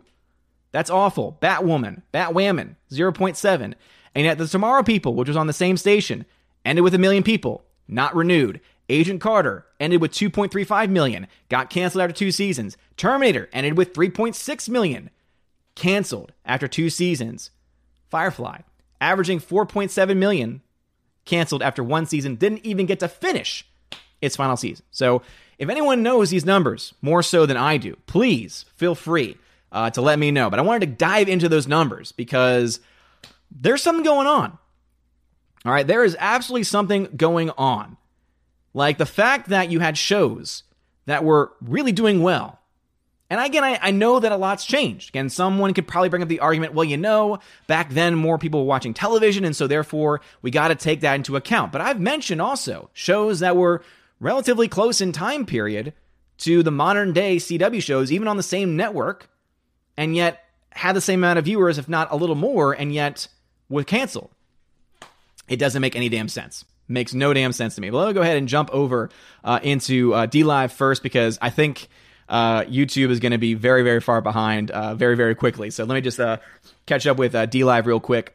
That's awful. Batwoman, Batwoman, 0.7. And yet the Tomorrow People, which was on the same station, ended with a million people, not renewed. Agent Carter ended with 2.35 million, got canceled after two seasons. Terminator ended with 3.6 million, canceled after two seasons. Firefly, averaging 4.7 million, canceled after one season, didn't even get to finish its final season. So, if anyone knows these numbers more so than I do, please feel free uh, to let me know. But I wanted to dive into those numbers because there's something going on. All right, there is absolutely something going on. Like the fact that you had shows that were really doing well and again, I, I, know that a lot's changed. Again, someone could probably bring up the argument, well, you know, back then more people were watching television, and so therefore we got to take that into account. But I've mentioned also shows that were relatively close in time period to the modern day CW shows, even on the same network, and yet had the same amount of viewers, if not a little more, and yet were canceled. It doesn't make any damn sense. Makes no damn sense to me. But let me go ahead and jump over uh, into uh, DLive first because I think uh, YouTube is going to be very, very far behind uh, very, very quickly. So let me just uh, catch up with uh, DLive real quick.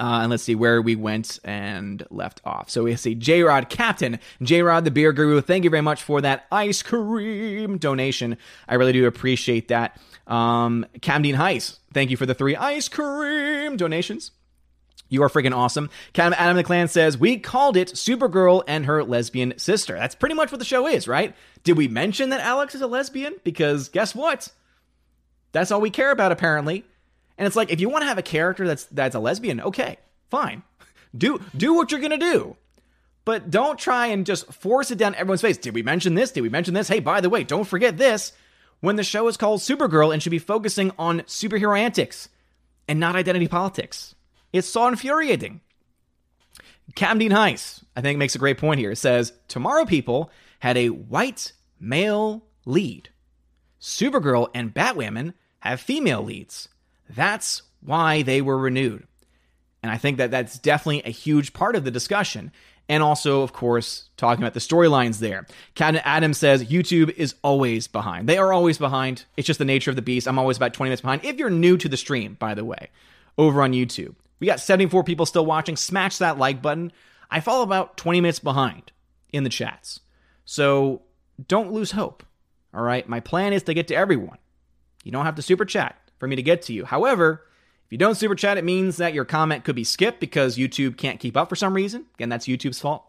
Uh, and let's see where we went and left off. So we see J Rod Captain, J Rod the Beer Guru. Thank you very much for that ice cream donation. I really do appreciate that. Um, Camden Heiss, thank you for the three ice cream donations. You are freaking awesome. Adam the Clan says, We called it Supergirl and her lesbian sister. That's pretty much what the show is, right? Did we mention that Alex is a lesbian? Because guess what? That's all we care about, apparently. And it's like, if you want to have a character that's that's a lesbian, okay, fine. Do do what you're gonna do. But don't try and just force it down everyone's face. Did we mention this? Did we mention this? Hey, by the way, don't forget this. When the show is called Supergirl and should be focusing on superhero antics and not identity politics. It's so infuriating. Camden Heiss, I think, makes a great point here. It says Tomorrow People had a white male lead. Supergirl and Batwoman have female leads. That's why they were renewed. And I think that that's definitely a huge part of the discussion. And also, of course, talking about the storylines there. Captain Adams says YouTube is always behind. They are always behind. It's just the nature of the beast. I'm always about 20 minutes behind. If you're new to the stream, by the way, over on YouTube. We got 74 people still watching. Smash that like button. I fall about 20 minutes behind in the chats. So don't lose hope. All right. My plan is to get to everyone. You don't have to super chat for me to get to you. However, if you don't super chat, it means that your comment could be skipped because YouTube can't keep up for some reason. Again, that's YouTube's fault.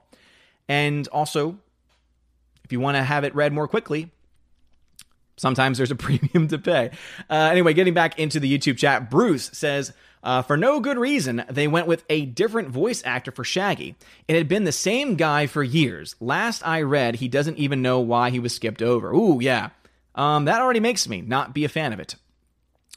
And also, if you want to have it read more quickly, sometimes there's a premium to pay. Uh, anyway, getting back into the YouTube chat, Bruce says, uh, for no good reason, they went with a different voice actor for Shaggy. It had been the same guy for years. Last I read, he doesn't even know why he was skipped over. Ooh, yeah. Um, that already makes me not be a fan of it.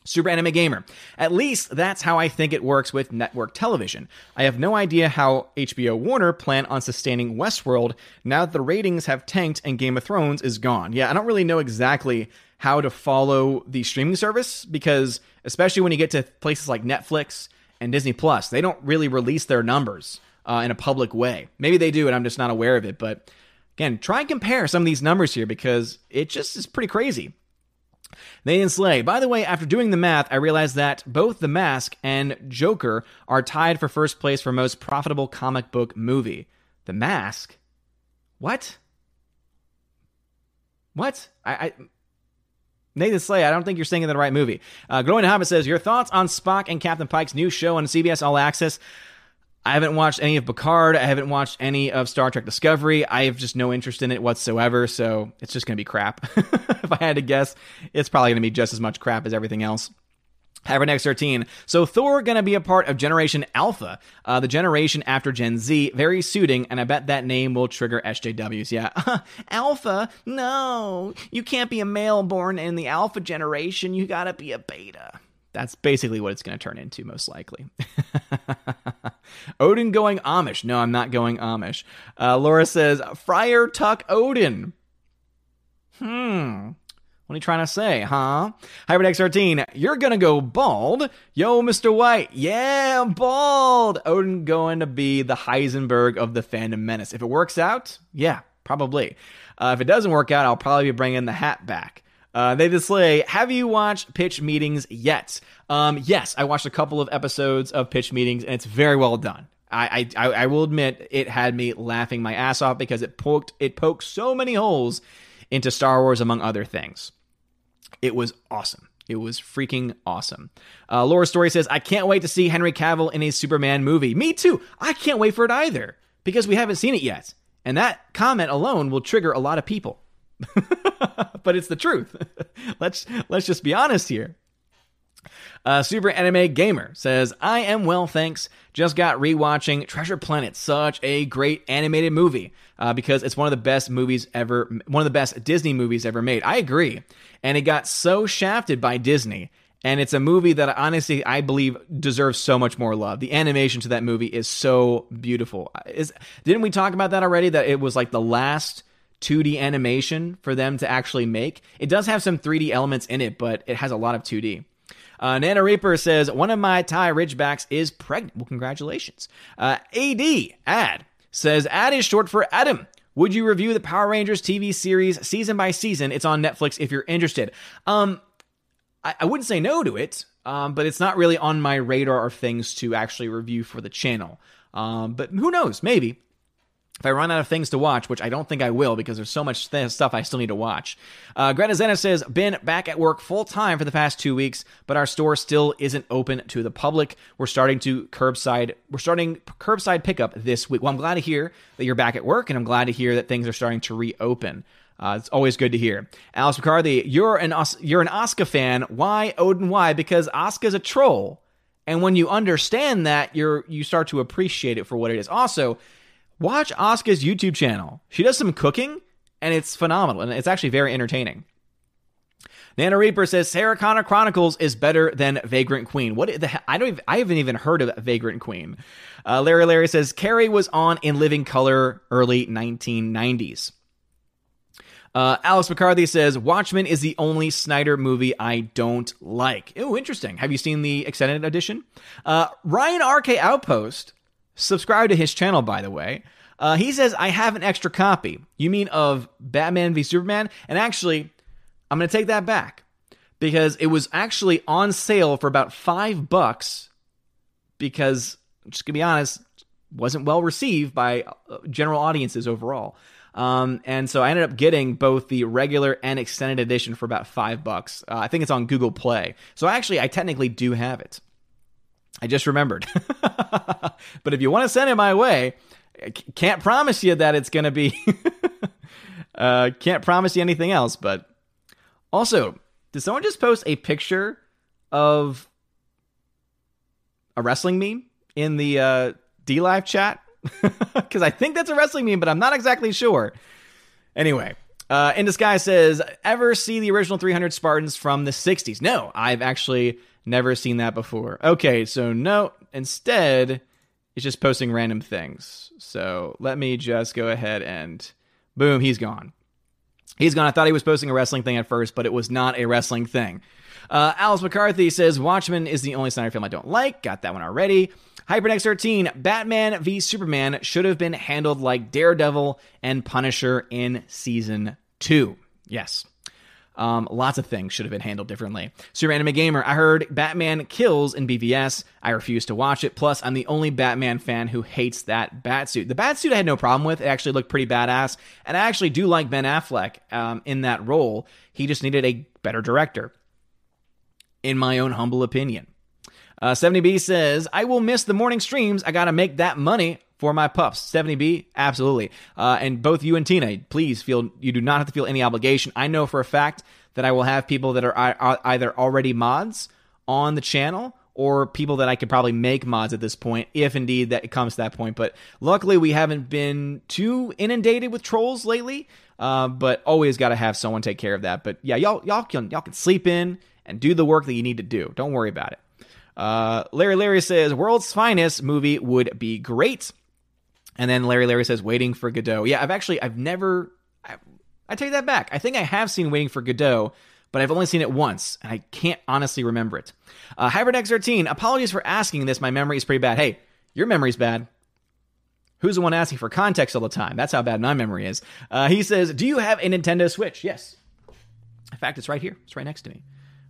Super Anime Gamer. At least that's how I think it works with network television. I have no idea how HBO Warner plan on sustaining Westworld now that the ratings have tanked and Game of Thrones is gone. Yeah, I don't really know exactly how to follow the streaming service because especially when you get to places like Netflix and Disney Plus, they don't really release their numbers uh, in a public way. Maybe they do, and I'm just not aware of it. But again, try and compare some of these numbers here because it just is pretty crazy. Nathan Slay. By the way, after doing the math, I realized that both The Mask and Joker are tied for first place for most profitable comic book movie. The Mask? What? What? I, I Nathan Slay, I don't think you're singing the right movie. Uh, Growing Hobbit says, Your thoughts on Spock and Captain Pike's new show on CBS All Access? I haven't watched any of Picard. I haven't watched any of Star Trek Discovery. I have just no interest in it whatsoever, so it's just going to be crap. if I had to guess, it's probably going to be just as much crap as everything else. Hypernext 13. So Thor going to be a part of Generation Alpha, uh, the generation after Gen Z. Very suiting, and I bet that name will trigger SJWs. Yeah. alpha? No. You can't be a male born in the Alpha generation. You got to be a beta. That's basically what it's going to turn into, most likely. Odin going Amish. No, I'm not going Amish. Uh, Laura says, Friar Tuck Odin. Hmm. What are you trying to say, huh? Hyperdex 13, you're gonna go bald. Yo, Mr. White, yeah, bald. Odin going to be the Heisenberg of the fandom menace. If it works out, yeah, probably. Uh, if it doesn't work out, I'll probably be bringing the hat back. Uh, they display, have you watched Pitch Meetings yet? Um, yes, I watched a couple of episodes of Pitch Meetings, and it's very well done. I, I, I will admit it had me laughing my ass off because it poked it poked so many holes into Star Wars among other things. It was awesome. It was freaking awesome. Uh, Laura Story says, I can't wait to see Henry Cavill in a Superman movie. Me too. I can't wait for it either because we haven't seen it yet. And that comment alone will trigger a lot of people. but it's the truth. let's let's just be honest here. Uh, Super Anime Gamer says, I am well, thanks. Just got rewatching Treasure Planet, such a great animated movie uh, because it's one of the best movies ever, one of the best Disney movies ever made. I agree. And it got so shafted by Disney. And it's a movie that honestly I believe deserves so much more love. The animation to that movie is so beautiful. Is didn't we talk about that already? That it was like the last 2D animation for them to actually make. It does have some 3D elements in it, but it has a lot of 2D. Uh, Nana Reaper says, one of my Thai Ridgebacks is pregnant. Well, congratulations. Uh, AD, ad, says, ad is short for Adam. Would you review the Power Rangers TV series season by season? It's on Netflix if you're interested. Um, I, I wouldn't say no to it, um, but it's not really on my radar of things to actually review for the channel. Um, but who knows? Maybe if I run out of things to watch, which I don't think I will because there's so much th- stuff I still need to watch. Uh, Greta Zena says, been back at work full time for the past two weeks, but our store still isn't open to the public. We're starting to curbside, we're starting curbside pickup this week. Well, I'm glad to hear that you're back at work and I'm glad to hear that things are starting to reopen. Uh, it's always good to hear. Alice McCarthy, you're an you're an Asuka fan. Why Odin? Why? Because Asuka's a troll, and when you understand that, you're you start to appreciate it for what it is. Also, watch Asuka's YouTube channel. She does some cooking, and it's phenomenal, and it's actually very entertaining. Nana Reaper says Sarah Connor Chronicles is better than Vagrant Queen. What the I don't even, I haven't even heard of Vagrant Queen. Uh, Larry Larry says Carrey was on in Living Color early 1990s. Uh, Alice McCarthy says Watchmen is the only Snyder movie I don't like. Oh, interesting. Have you seen the extended edition? Uh, Ryan RK Outpost Subscribe to his channel, by the way. Uh, he says, I have an extra copy. You mean of Batman v Superman? And actually, I'm going to take that back because it was actually on sale for about five bucks because, just to be honest, wasn't well received by uh, general audiences overall. Um, and so I ended up getting both the regular and extended edition for about five bucks. Uh, I think it's on Google Play. So actually, I technically do have it. I just remembered. but if you want to send it my way, can't promise you that it's going to be. uh, can't promise you anything else. But also, did someone just post a picture of a wrestling meme in the uh, DLive chat? Because I think that's a wrestling meme, but I'm not exactly sure. Anyway, uh, In Disguise says, ever see the original 300 Spartans from the 60s? No, I've actually Never seen that before. Okay, so no, instead, it's just posting random things. So let me just go ahead and boom, he's gone. He's gone. I thought he was posting a wrestling thing at first, but it was not a wrestling thing. Uh, Alice McCarthy says Watchmen is the only Snyder film I don't like. Got that one already. Hypernext 13, Batman v Superman should have been handled like Daredevil and Punisher in season two. Yes. Um, lots of things should have been handled differently. Super Anime Gamer, I heard Batman kills in BVS. I refuse to watch it. Plus, I'm the only Batman fan who hates that batsuit. The batsuit I had no problem with. It actually looked pretty badass. And I actually do like Ben Affleck um, in that role. He just needed a better director, in my own humble opinion. Uh, 70B says, I will miss the morning streams. I got to make that money for my pups. 70B, absolutely. Uh, and both you and Tina, please feel you do not have to feel any obligation. I know for a fact that I will have people that are, are either already mods on the channel or people that I could probably make mods at this point, if indeed that it comes to that point. But luckily, we haven't been too inundated with trolls lately. Uh, but always got to have someone take care of that. But yeah, y'all y'all can y'all can sleep in and do the work that you need to do. Don't worry about it. Uh, Larry Larry says World's Finest movie would be great. And then Larry Larry says Waiting for Godot. Yeah, I've actually I've never I, I take that back. I think I have seen Waiting for Godot, but I've only seen it once, and I can't honestly remember it. Uh, Hybrid X13, apologies for asking this. My memory is pretty bad. Hey, your memory's bad. Who's the one asking for context all the time? That's how bad my memory is. Uh, he says, Do you have a Nintendo Switch? Yes. In fact, it's right here. It's right next to me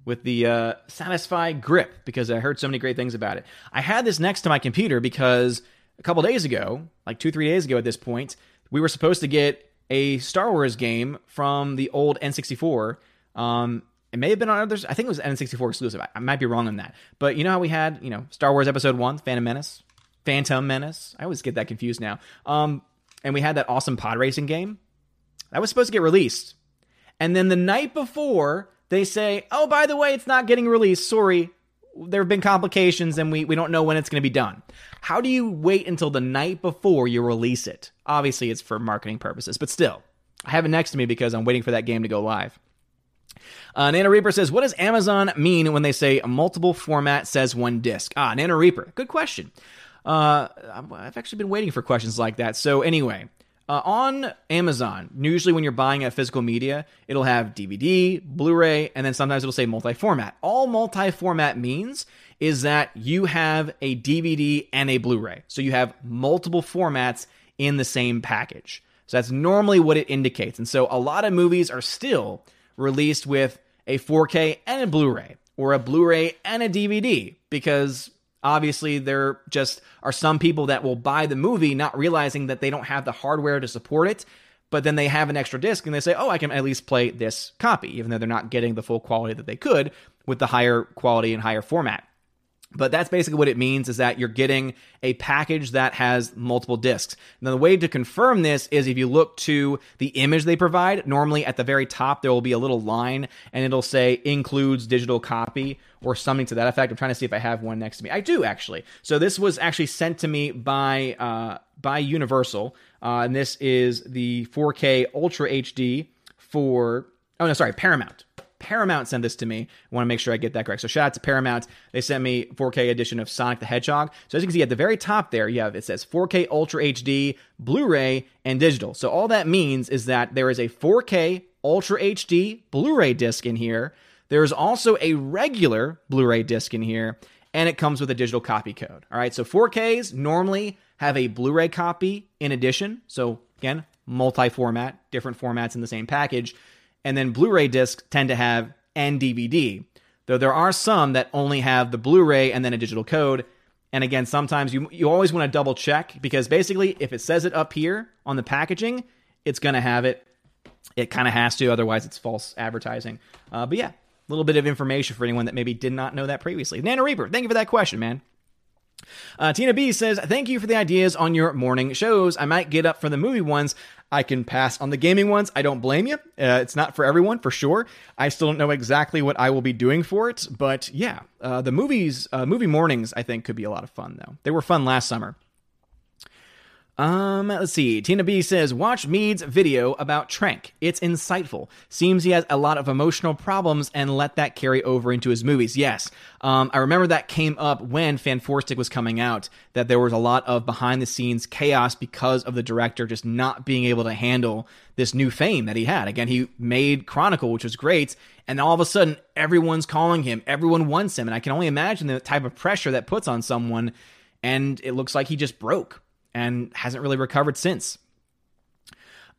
with the uh, Satisfye Grip because I heard so many great things about it. I had this next to my computer because a couple days ago, like two, three days ago at this point, we were supposed to get a Star Wars game from the old N64. Um, it may have been on others. I think it was N64 exclusive. I, I might be wrong on that. But you know how we had, you know, Star Wars Episode 1, Phantom Menace, Phantom Menace. I always get that confused now. Um, and we had that awesome pod racing game. That was supposed to get released. And then the night before, they say, oh, by the way, it's not getting released. Sorry. There have been complications and we, we don't know when it's going to be done. How do you wait until the night before you release it? Obviously, it's for marketing purposes, but still, I have it next to me because I'm waiting for that game to go live. Uh, Nana Reaper says, What does Amazon mean when they say multiple format says one disc? Ah, Nana Reaper, good question. Uh, I've actually been waiting for questions like that. So, anyway, uh, on Amazon, usually when you're buying a physical media, it'll have DVD, Blu ray, and then sometimes it'll say multi format. All multi format means is that you have a DVD and a Blu ray. So you have multiple formats in the same package. So that's normally what it indicates. And so a lot of movies are still released with a 4K and a Blu ray, or a Blu ray and a DVD, because Obviously, there just are some people that will buy the movie not realizing that they don't have the hardware to support it, but then they have an extra disc and they say, oh, I can at least play this copy, even though they're not getting the full quality that they could with the higher quality and higher format. But that's basically what it means is that you're getting a package that has multiple discs. Now, the way to confirm this is if you look to the image they provide, normally at the very top, there will be a little line and it'll say includes digital copy or something to that effect. I'm trying to see if I have one next to me. I do actually. So this was actually sent to me by, uh, by Universal. Uh, and this is the 4K Ultra HD for, oh no, sorry, Paramount. Paramount sent this to me. I want to make sure I get that correct. So shout out to Paramount. They sent me 4K edition of Sonic the Hedgehog. So as you can see at the very top there, you have it says 4K Ultra HD, Blu-ray, and digital. So all that means is that there is a 4K Ultra HD Blu-ray disc in here. There is also a regular Blu-ray disc in here, and it comes with a digital copy code. All right, so 4Ks normally have a Blu-ray copy in addition. So again, multi-format, different formats in the same package and then Blu-ray discs tend to have and DVD. Though there are some that only have the Blu-ray and then a digital code. And again, sometimes you you always want to double check because basically if it says it up here on the packaging, it's going to have it. It kind of has to, otherwise it's false advertising. Uh, but yeah, a little bit of information for anyone that maybe did not know that previously. Nana Reaper, thank you for that question, man. Uh, Tina B says, Thank you for the ideas on your morning shows. I might get up for the movie ones. I can pass on the gaming ones. I don't blame you. Uh, it's not for everyone, for sure. I still don't know exactly what I will be doing for it, but yeah, uh, the movies, uh, movie mornings, I think could be a lot of fun though. They were fun last summer. Um, let's see. Tina B says, watch Mead's video about Trank. It's insightful. Seems he has a lot of emotional problems and let that carry over into his movies. Yes. Um, I remember that came up when Fant4stic was coming out, that there was a lot of behind the scenes chaos because of the director just not being able to handle this new fame that he had. Again, he made Chronicle, which was great, and all of a sudden everyone's calling him, everyone wants him, and I can only imagine the type of pressure that puts on someone, and it looks like he just broke and hasn't really recovered since.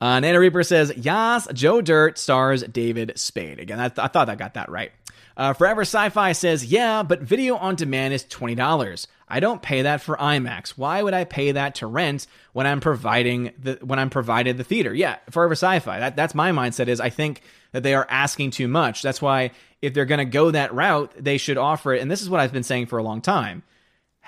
Uh, Nana Reaper says, Yas, Joe Dirt stars David Spade. Again, I, th- I thought I got that right. Uh, Forever Sci Fi says, Yeah, but video on demand is $20. I don't pay that for IMAX. Why would I pay that to rent when I'm providing the when I'm provided the theater? Yeah, Forever Sci-Fi. That that's my mindset is I think that they are asking too much. That's why if they're going to go that route, they should offer it. And this is what I've been saying for a long time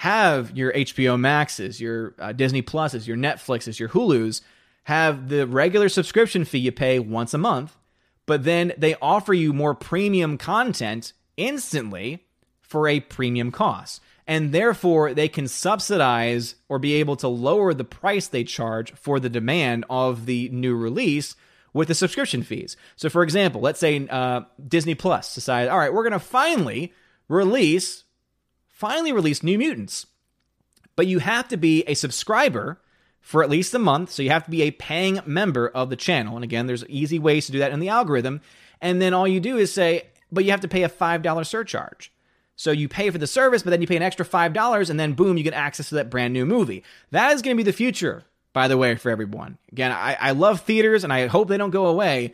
have your HBO Maxes, your uh, Disney Pluses, your Netflixes, your Hulus, have the regular subscription fee you pay once a month, but then they offer you more premium content instantly for a premium cost. And therefore, they can subsidize or be able to lower the price they charge for the demand of the new release with the subscription fees. So, for example, let's say uh, Disney Plus decided, all right, we're going to finally release, finally release New Mutants, but you have to be a subscriber for at least a month. So you have to be a paying member of the channel. And again, there's easy ways to do that in the algorithm. And then all you do is say, but you have to pay a $5 surcharge. So you pay for the service, but then you pay an extra $5, and then boom, you get access to that brand new movie. That is going to be the future, by the way, for everyone. Again, I, I love theaters and I hope they don't go away.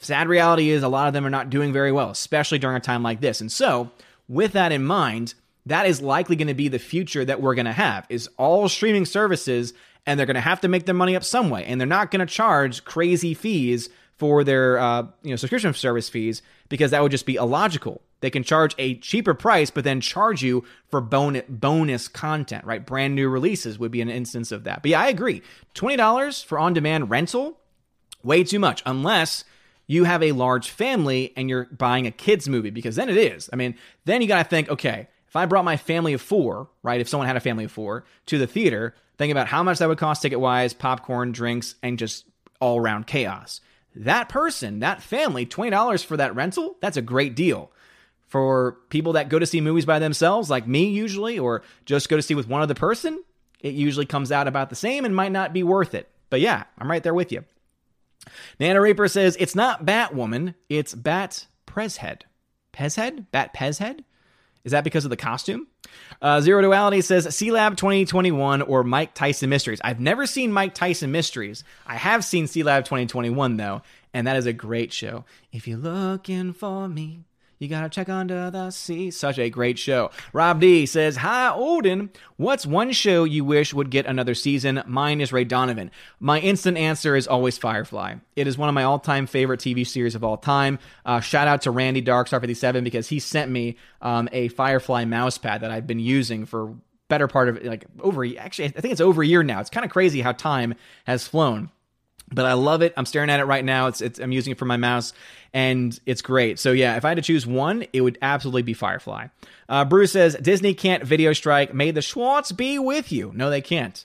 Sad reality is a lot of them are not doing very well, especially during a time like this. And so, with that in mind, that is likely going to be the future that we're going to have is all streaming services and they're going to have to make their money up some way and they're not going to charge crazy fees for their uh, you know subscription service fees because that would just be illogical. They can charge a cheaper price, but then charge you for bonus bonus content, right? Brand new releases would be an instance of that. But yeah, I agree. Twenty dollars for on demand rental, way too much, unless you have a large family and you're buying a kids movie because then it is. I mean, then you got to think, okay, if I brought my family of four, right? If someone had a family of four to the theater, think about how much that would cost ticket wise, popcorn, drinks, and just all around chaos that person, that family, $20 for that rental, that's a great deal. For people that go to see movies by themselves, like me usually, or just go to see with one other person, it usually comes out about the same and might not be worth it. But yeah, I'm right there with you. Nana Reaper says it's not Batwoman, it's Bat Prezhead. Pezhead? Bat Pezhead? Is that because of the costume? Uh, Zero Duality says Sealab 2021 or Mike Tyson Mysteries. I've never seen Mike Tyson Mysteries. I have seen Sealab 2021 though, and that is a great show. If you're looking for me, you gotta check under the sea. Such a great show. Rob D says, Hi, Odin. What's one show you wish would get another season? Mine is Ray Donovan. My instant answer is always Firefly. It is one of my all time favorite TV series of all time. Uh, shout out to Randy Darkstar57 because he sent me um, a Firefly mouse pad that I've been using for better part of like over actually I think it's over a year now. It's kind of crazy how time has flown but I love it. I'm staring at it right now. It's, it's I'm using it for my mouse, and it's great. So yeah, if I had to choose one, it would absolutely be Firefly. Uh, Bruce says Disney can't video strike. May the Schwartz be with you. No, they can't,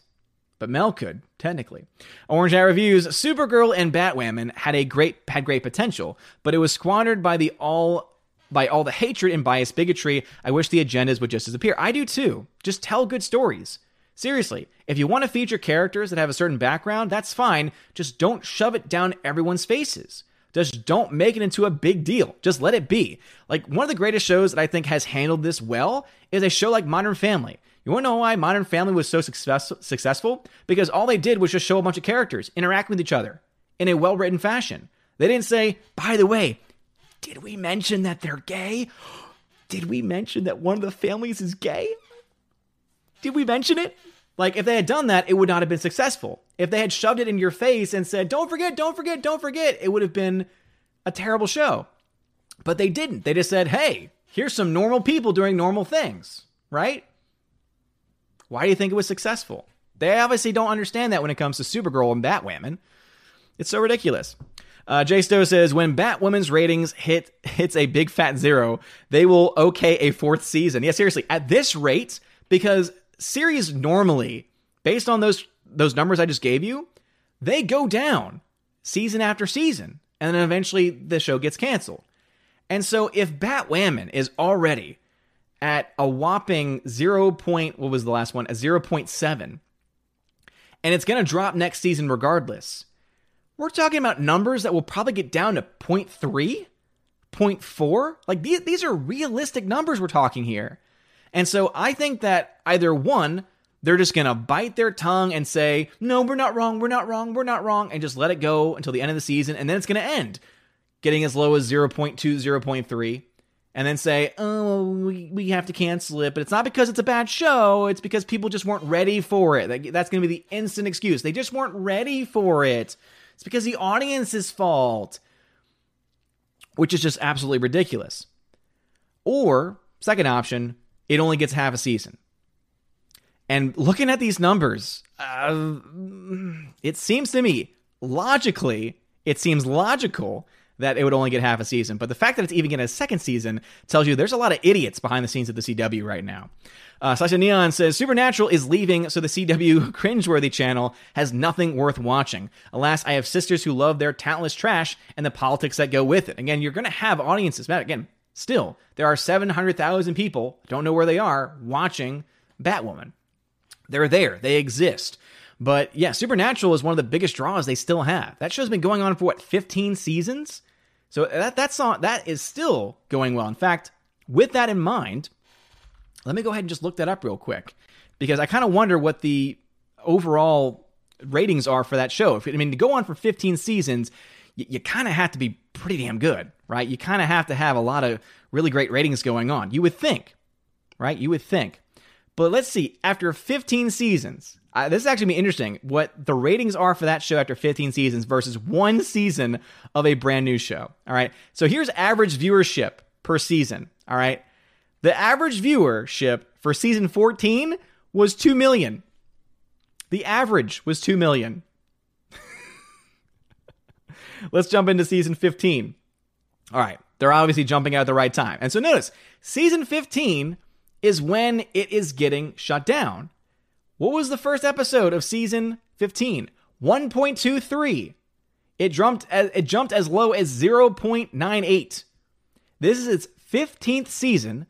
but Mel could technically. Orange Eye reviews: Supergirl and Batwoman had a great had great potential, but it was squandered by the all by all the hatred and biased bigotry. I wish the agendas would just disappear. I do too. Just tell good stories. Seriously, if you want to feature characters that have a certain background, that's fine. Just don't shove it down everyone's faces. Just don't make it into a big deal. Just let it be. Like one of the greatest shows that I think has handled this well is a show like Modern Family. You want to know why Modern Family was so success- successful? Because all they did was just show a bunch of characters interact with each other in a well written fashion. They didn't say, by the way, did we mention that they're gay? Did we mention that one of the families is gay? Did we mention it? Like, if they had done that, it would not have been successful. If they had shoved it in your face and said, don't forget, don't forget, don't forget, it would have been a terrible show. But they didn't. They just said, hey, here's some normal people doing normal things, right? Why do you think it was successful? They obviously don't understand that when it comes to Supergirl and Batwoman. It's so ridiculous. Uh, Jay Stowe says when Batwoman's ratings hit hits a big fat zero, they will okay a fourth season. Yeah, seriously, at this rate, because series normally, based on those those numbers I just gave you, they go down season after season, and then eventually the show gets canceled. And so if Batwoman is already at a whopping 0. Point, what was the last one? A 0.7, and it's going to drop next season regardless. We're talking about numbers that will probably get down to 0.3, 0.4. Like these, these are realistic numbers we're talking here. And so I think that either one, they're just going to bite their tongue and say, no, we're not wrong, we're not wrong, we're not wrong, and just let it go until the end of the season. And then it's going to end getting as low as 0.2, 0.3, and then say, oh, we, we have to cancel it. But it's not because it's a bad show, it's because people just weren't ready for it. That's going to be the instant excuse. They just weren't ready for it. It's because the audience's fault, which is just absolutely ridiculous. Or, second option, it only gets half a season. And looking at these numbers, uh, it seems to me logically, it seems logical that it would only get half a season. But the fact that it's even getting a second season tells you there's a lot of idiots behind the scenes at the CW right now. Uh, Sasha Neon says Supernatural is leaving, so the CW cringeworthy channel has nothing worth watching. Alas, I have sisters who love their talentless trash and the politics that go with it. Again, you're going to have audiences. Again, still, there are 700,000 people, don't know where they are, watching Batwoman. They're there, they exist. But yeah, Supernatural is one of the biggest draws they still have. That show's been going on for what, 15 seasons? So that that's not that is still going well. In fact, with that in mind, let me go ahead and just look that up real quick because I kind of wonder what the overall ratings are for that show. If, I mean, to go on for 15 seasons, you, you kind of have to be pretty damn good, right? You kind of have to have a lot of really great ratings going on. You would think, right? You would think. But let's see, after 15 seasons, this is actually be interesting what the ratings are for that show after 15 seasons versus one season of a brand new show. All right. So here's average viewership per season. All right. The average viewership for season 14 was 2 million. The average was 2 million. Let's jump into season 15. All right. They're obviously jumping out at the right time. And so notice, season 15 is when it is getting shut down. What was the first episode of season 15? 1.23. It jumped as, it jumped as low as 0.98. This is its 15th season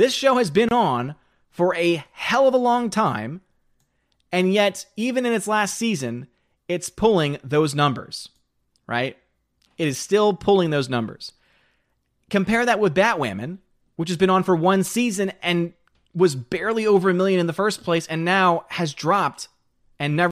this show has been on for a hell of a long time, and yet, even in its last season, it's pulling those numbers, right? It is still pulling those numbers. Compare that with Batwoman, which has been on for one season and was barely over a million in the first place, and now has dropped and never